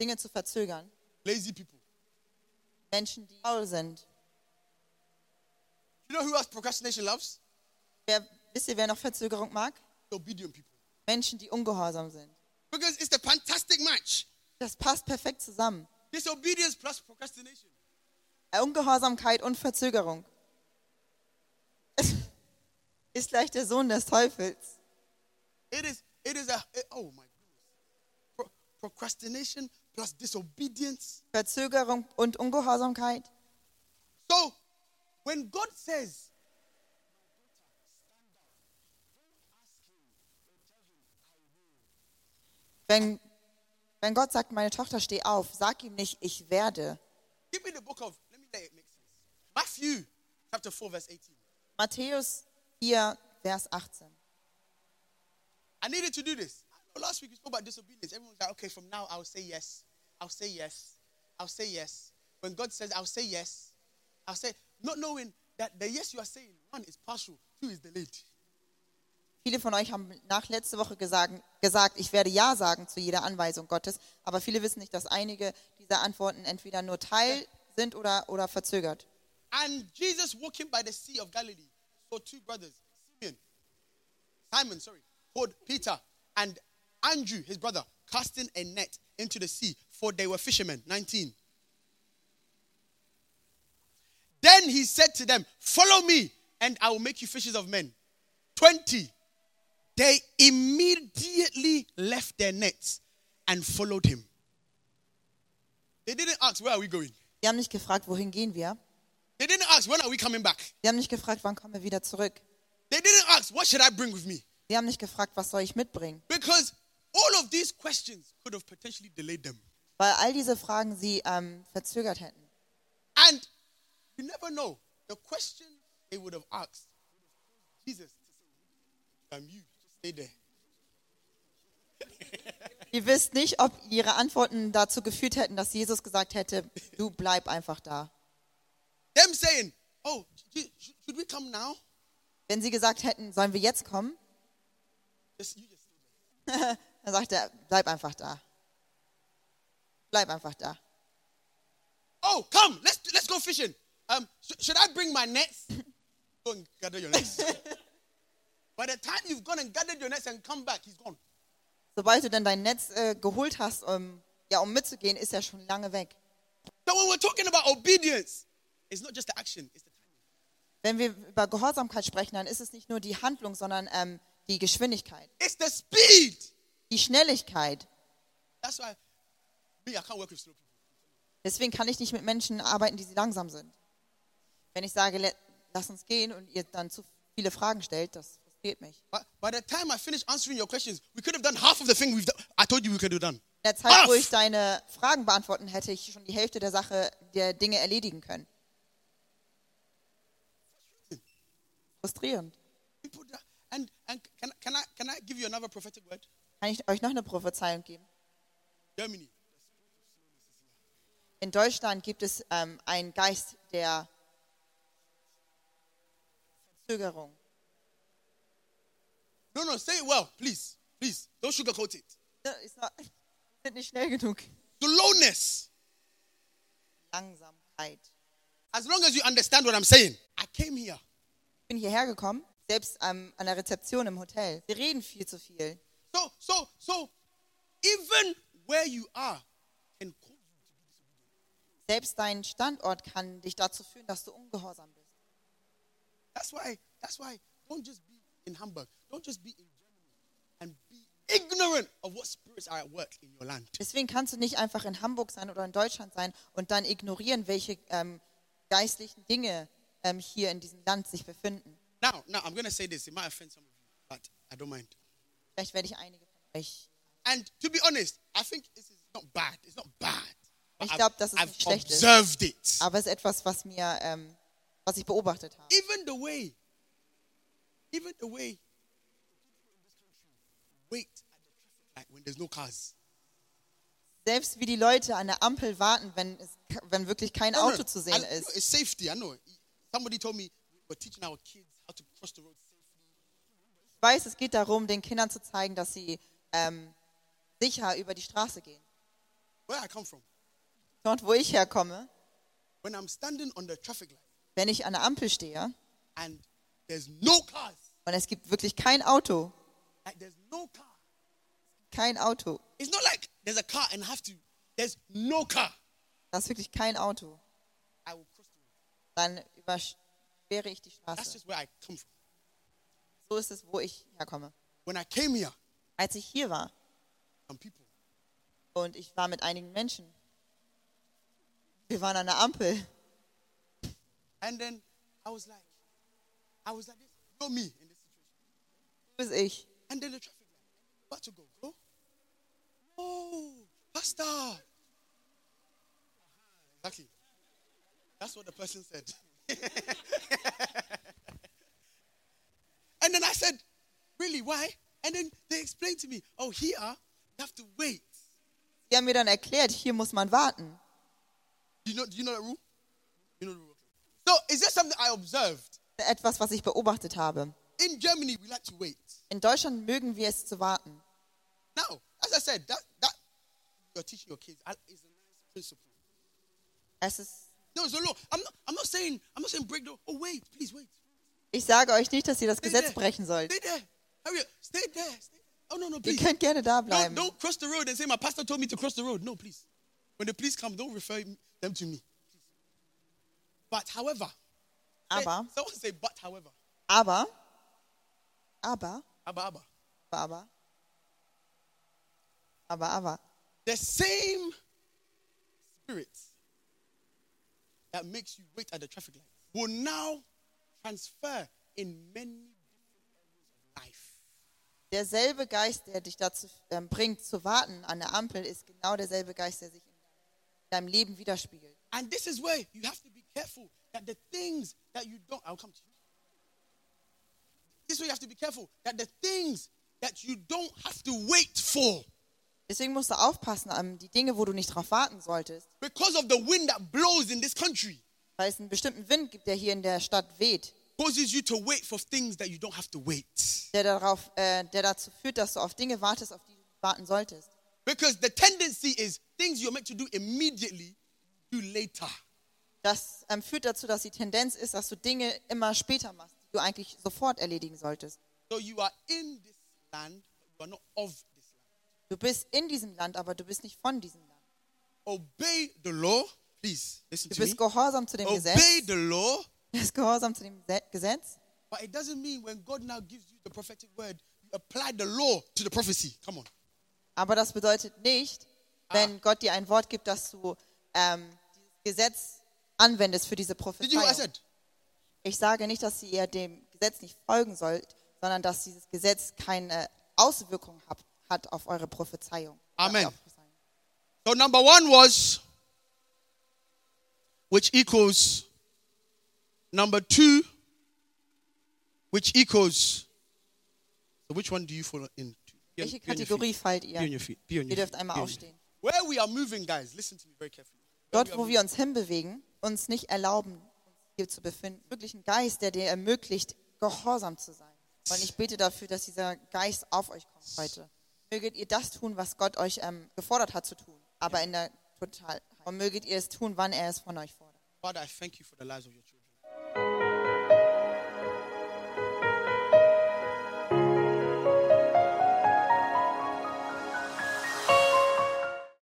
Dinge zu verzögern? Lazy people. Menschen, die faul sind. You know who else procrastination loves? Wer, wisst ihr, wer noch Verzögerung mag? The obedient people. Menschen, die ungehorsam sind. Because it's the fantastic match. Das passt perfekt zusammen. Disobedience plus procrastination. Äh, Ungehorsamkeit und Verzögerung. Ist gleich der Sohn des Teufels. It is, it is a, oh my goodness. Pro- procrastination plus disobedience. Verzögerung und Ungehorsamkeit. So, when God says, Wenn, wenn Gott sagt, meine Tochter, steh auf, sag ihm nicht, ich werde. give me the book of, let me let it make sense. Matthew chapter 4, verse 18. Matthäus 4, Vers 18. I needed to do this. Last week we spoke about disobedience. Everyone was like, okay, from now I'll say yes. I'll say yes. I'll say yes. When God says I'll say yes, I'll say, not knowing that the yes you are saying, one is partial, two is delayed. Viele von euch haben nach letzte Woche gesagt, gesagt, ich werde Ja sagen zu jeder Anweisung Gottes, aber viele wissen nicht, dass einige dieser Antworten entweder nur Teil sind oder, oder verzögert. And Jesus walking by the Sea of Galilee saw two brothers, Simeon, Simon, sorry, called Peter, and Andrew, his brother, casting a net into the sea, for they were fishermen. 19. Then he said to them, Follow me, and I will make you fishers of men. 20. They immediately left their nets and followed him. They didn't ask, Where are we going? Sie haben nicht gefragt, wohin gehen wir? They didn't ask, When are we coming back? Sie haben nicht gefragt, wann kommen wir wieder zurück? They didn't ask, What should I bring with me? Sie haben nicht gefragt, was soll ich mitbringen? Because all of these questions could have potentially delayed them. Weil all diese Fragen sie ähm, verzögert hätten. And you never know. The question they would have asked Jesus um, you stay there. Ihr wisst nicht, ob ihre Antworten dazu geführt hätten, dass Jesus gesagt hätte, du bleib einfach da. Them saying, Oh, sh- sh- should we come now? Wenn sie gesagt hätten, sollen wir jetzt kommen, dann sagt er, bleib einfach da. Bleib einfach da. Oh, come, let's let's go fishing. Um, sh- should I bring my nets? go and gather your nets. By the time you've gone and gathered your nets and come back, he's gone. Sobald du dann dein Netz äh, geholt hast, um, ja, um mitzugehen, ist er schon lange weg. So when we're talking about obedience, it's not just the action, it's the timing. Wenn wir über Gehorsamkeit sprechen, dann ist es nicht nur die Handlung, sondern ähm, die Geschwindigkeit, It's the speed. die Schnelligkeit. That's why me, I can't work with slow people. Deswegen kann ich nicht mit Menschen arbeiten, die sie langsam sind. Wenn ich sage, lass uns gehen und ihr dann zu viele Fragen stellt, das frustriert mich. By, by the time I finish answering your questions, we could have done half of the thing we've done. I told you we could have done. In der Zeit, wo ich deine Fragen beantworten hätte, ich schon die Hälfte der Sache, der Dinge erledigen können. Frustrierend. People that, and and can, can I can I give you another prophetic word? Kann ich euch noch eine Prophezeiung geben? Germany. In Deutschland gibt es ähm, einen Geist der Verzögerung. No, no, say it well, please. Please. Don't sugarcoat it. Ja, Ist noch- sind nicht schnell genug. Slowness. Langsamkeit. As long as you understand what I'm saying. I came here. Ich bin hierher gekommen, selbst ähm, an der Rezeption im Hotel. Sie reden viel zu viel. So, so, so, even where you are can cause you to be disobedient. Selbst dein Standort kann dich dazu führen, dass du ungehorsam bist. That's why, that's why don't just be in Hamburg. Don't just be in Germany and be ignorant of what spirits are at work in your land. Deswegen kannst du nicht einfach in Hamburg sein oder in Deutschland sein und dann ignorieren, welche ähm, geistlichen Dinge ähm, hier in diesem Land sich befinden. Now, now I'm gonna say this. It might offend some of you, but I don't mind. Vielleicht werde ich einige von euch. And to be honest, I think this is not bad. It's not bad. Ich I've- glaub, dass es I've nicht schlecht ist. observed it. Aber es ist etwas, was mir, ähm, was ich beobachtet habe. Even the way, even the way wait at the traffic light when there's no cars. Selbst wie die Leute an der Ampel warten, wenn, es, wenn wirklich kein Auto zu sehen ist. It's safety, I know. Somebody told me we're teaching our kids how to cross the road safely. Ich weiß, es geht darum, den Kindern zu zeigen, dass sie ähm, sicher über die Straße gehen. Where I come from, Dort, wo ich herkomme, when I'm standing on the traffic light wenn ich an der Ampel stehe and there's no cars, und es gibt wirklich kein Auto, like there's no car. kein Auto, It's not like there's a car and I have to. There's no car. da ist wirklich kein Auto, I will cross the road. dann überquere ich die Straße. where. So ist es, wo ich herkomme. Here, Als ich hier war people, und ich war mit einigen Menschen, wir waren an der Ampel and then I was like, I was like this. You know me in this situation. bis ich. And then the traffic light, about to go, go. Oh, Pastor. Exactly. That's what the person said. and then I said, Really, why? And then they explained to me, Oh, here, you have to wait. Sie haben mir dann erklärt, hier muss man warten. Do you know, do you know that rule? You know the rule. So, is there something I observed? Etwas, was ich beobachtet habe. In Germany, we like to wait. In Deutschland mögen wir es zu warten. Now, as I said, that, that you're teaching your kids is a nice principle. Es ist, Ich sage euch nicht, dass ihr das Gesetz brechen sollt. Oh, Ihr könnt gerne da bleiben. don't cross the road and say, my pastor told me to cross the road. No, please. When the police come, don't refer them to me. But however, Aber, someone say, but however. aber, aber, Abba, Abba. aber, aber, aber. The same spirit that makes you wait at the traffic light will now transfer in many different areas of life. Derselbe Geist, der dich dazu ähm, bringt, zu warten an der Ampel, ist genau derselbe Geist, der sich in deinem Leben widerspiegelt. And this is where you have to be careful that the things that you don't, I'll come to you. This is where you have to be careful that the things that you don't have to wait for Deswegen musst du aufpassen an die Dinge, wo du nicht drauf warten solltest, because of the wind that blows in this country weil es einen bestimmten Wind gibt, der hier in der Stadt weht, causes you to wait for things that you don't have to wait. der, darauf, äh, der dazu führt, dass du auf Dinge wartest, auf die du warten solltest. Because the tendency is things you're meant to do immediately, do later. Das ähm, führt dazu, dass die Tendenz ist, dass du Dinge immer später machst, die du eigentlich sofort erledigen solltest. So you are in this land, but you are not of. Du bist in diesem Land, aber du bist nicht von diesem Land. Obey the law. Please listen Du bist gehorsam zu dem Obey Gesetz. the law. Du bist gehorsam zu dem Se- Gesetz. But it doesn't mean when God now gives you the prophetic word, you apply the law to the prophecy. Come on. Aber das bedeutet nicht, wenn Gott dir ein Wort gibt, dass du ähm, dieses Gesetz anwendest für diese Prophezeiung. Ich sage nicht, dass ihr dem Gesetz nicht folgen sollt, sondern dass dieses Gesetz keine Auswirkung hat, hat auf eure Prophezeiung. Amen. So number one was, which equals number two, which equals. So which one do you fall into? Welche Kategorie fallt ihr? Ihr dürft einmal aufstehen. Where we are moving, guys, listen to me very carefully. Where Dort, wo wir uns hinbewegen, uns nicht erlauben, uns hier zu befinden. Wirklich ein Geist, der dir ermöglicht, gehorsam zu sein. Und ich bete dafür, dass dieser Geist auf euch kommt heute. Möget ihr das tun, was Gott euch ähm, gefordert hat zu tun, aber in der Totalheit. Und möget ihr es tun, wann er es von euch fordert. Father, I thank you for the lives of your children.